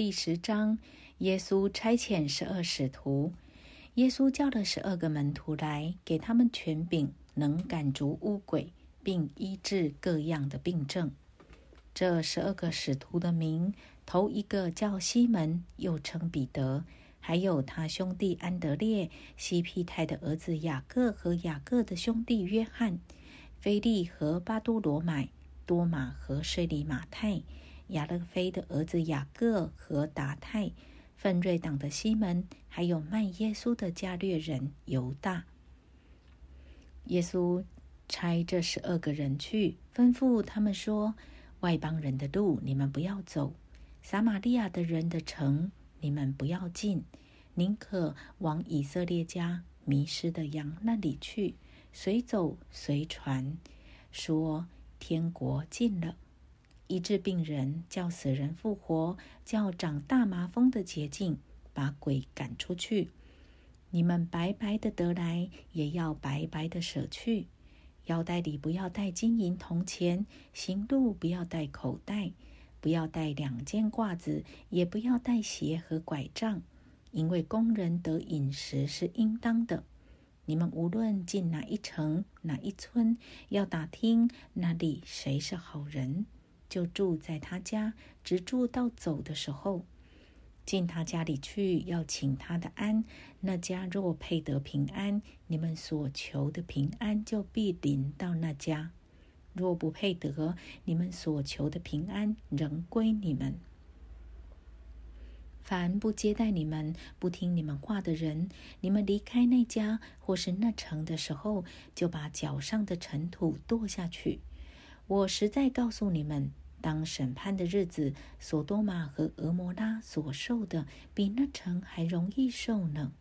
第十章，耶稣差遣十二使徒。耶稣叫了十二个门徒来，给他们权柄，能赶逐污鬼，并医治各样的病症。这十二个使徒的名，头一个叫西门，又称彼得；还有他兄弟安德烈、西庇太的儿子雅各和雅各的兄弟约翰、菲利和巴多罗买、多马和税里马太。亚勒菲的儿子雅各和达泰，奋锐党的西门，还有卖耶稣的加略人犹大。耶稣差这十二个人去，吩咐他们说：“外邦人的路你们不要走，撒玛利亚的人的城你们不要进，宁可往以色列家迷失的羊那里去，随走随传，说天国近了。”医治病人，叫死人复活，叫长大麻风的捷径，把鬼赶出去。你们白白的得来，也要白白的舍去。腰带里不要带金银铜钱，行路不要带口袋，不要带两件褂子，也不要带鞋和拐杖，因为工人得饮食是应当的。你们无论进哪一城哪一村，要打听那里谁是好人。就住在他家，直住到走的时候，进他家里去，要请他的安。那家若配得平安，你们所求的平安就必临到那家；若不配得，你们所求的平安仍归你们。凡不接待你们、不听你们话的人，你们离开那家或是那城的时候，就把脚上的尘土跺下去。我实在告诉你们。当审判的日子，索多玛和俄摩拉所受的，比那城还容易受呢。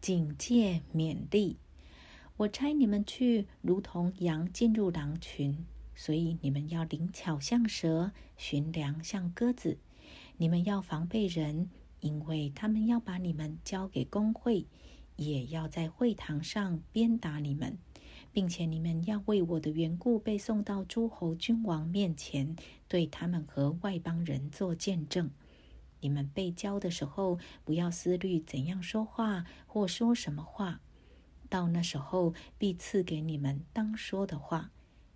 警戒勉励，我差你们去，如同羊进入狼群，所以你们要灵巧像蛇，寻良像鸽子。你们要防备人，因为他们要把你们交给工会，也要在会堂上鞭打你们。并且你们要为我的缘故被送到诸侯君王面前，对他们和外邦人做见证。你们被教的时候，不要思虑怎样说话或说什么话。到那时候，必赐给你们当说的话，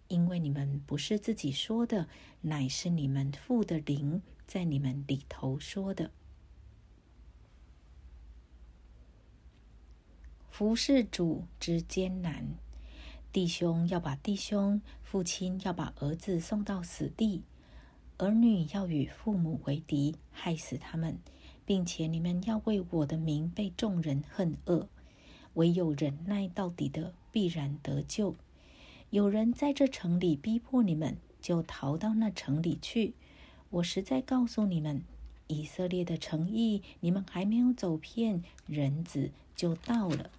因为你们不是自己说的，乃是你们父的灵在你们里头说的。服侍主之艰难。弟兄要把弟兄，父亲要把儿子送到死地，儿女要与父母为敌，害死他们，并且你们要为我的名被众人恨恶。唯有忍耐到底的，必然得救。有人在这城里逼迫你们，就逃到那城里去。我实在告诉你们，以色列的诚意，你们还没有走遍，人子就到了。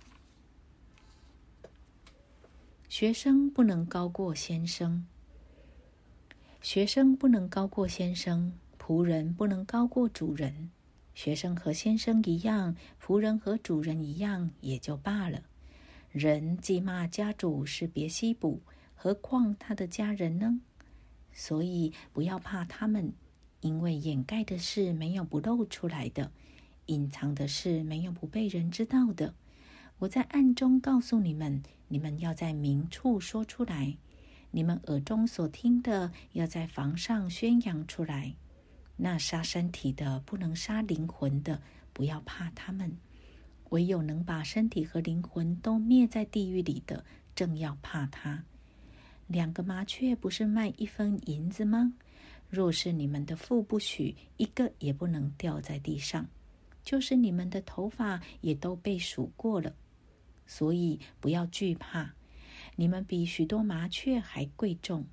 学生不能高过先生，学生不能高过先生，仆人不能高过主人。学生和先生一样，仆人和主人一样，也就罢了。人既骂家主是别西卜，何况他的家人呢？所以不要怕他们，因为掩盖的事没有不露出来的，隐藏的事没有不被人知道的。我在暗中告诉你们，你们要在明处说出来；你们耳中所听的，要在房上宣扬出来。那杀身体的，不能杀灵魂的，不要怕他们；唯有能把身体和灵魂都灭在地狱里的，正要怕他。两个麻雀不是卖一分银子吗？若是你们的父不许，一个也不能掉在地上；就是你们的头发也都被数过了。所以不要惧怕，你们比许多麻雀还贵重。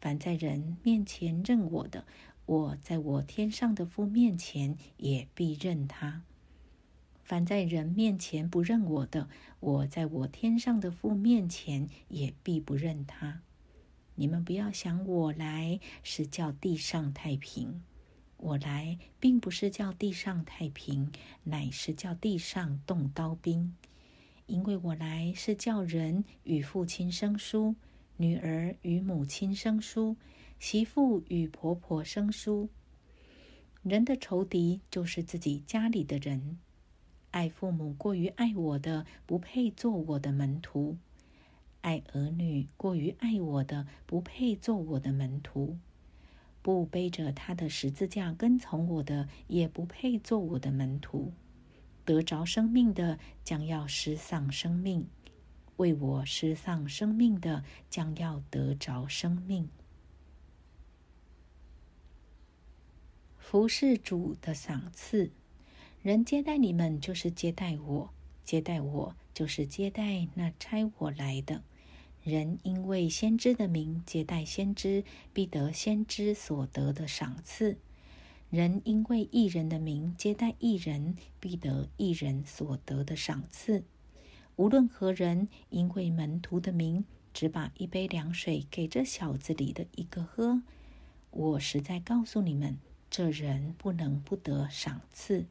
凡在人面前认我的，我在我天上的父面前也必认他；凡在人面前不认我的，我在我天上的父面前也必不认他。你们不要想我来是叫地上太平，我来并不是叫地上太平，乃是叫地上动刀兵。因为我来是叫人与父亲生疏，女儿与母亲生疏，媳妇与婆婆生疏。人的仇敌就是自己家里的人。爱父母过于爱我的，不配做我的门徒；爱儿女过于爱我的，不配做我的门徒；不背着他的十字架跟从我的，也不配做我的门徒。得着生命的，将要失丧生命；为我失丧生命的，将要得着生命。服侍主的赏赐。人接待你们，就是接待我；接待我，就是接待那差我来的。人因为先知的名接待先知，必得先知所得的赏赐；人因为一人的名接待一人，必得一人所得的赏赐。无论何人，因为门徒的名，只把一杯凉水给这小子里的一个喝，我实在告诉你们，这人不能不得赏赐。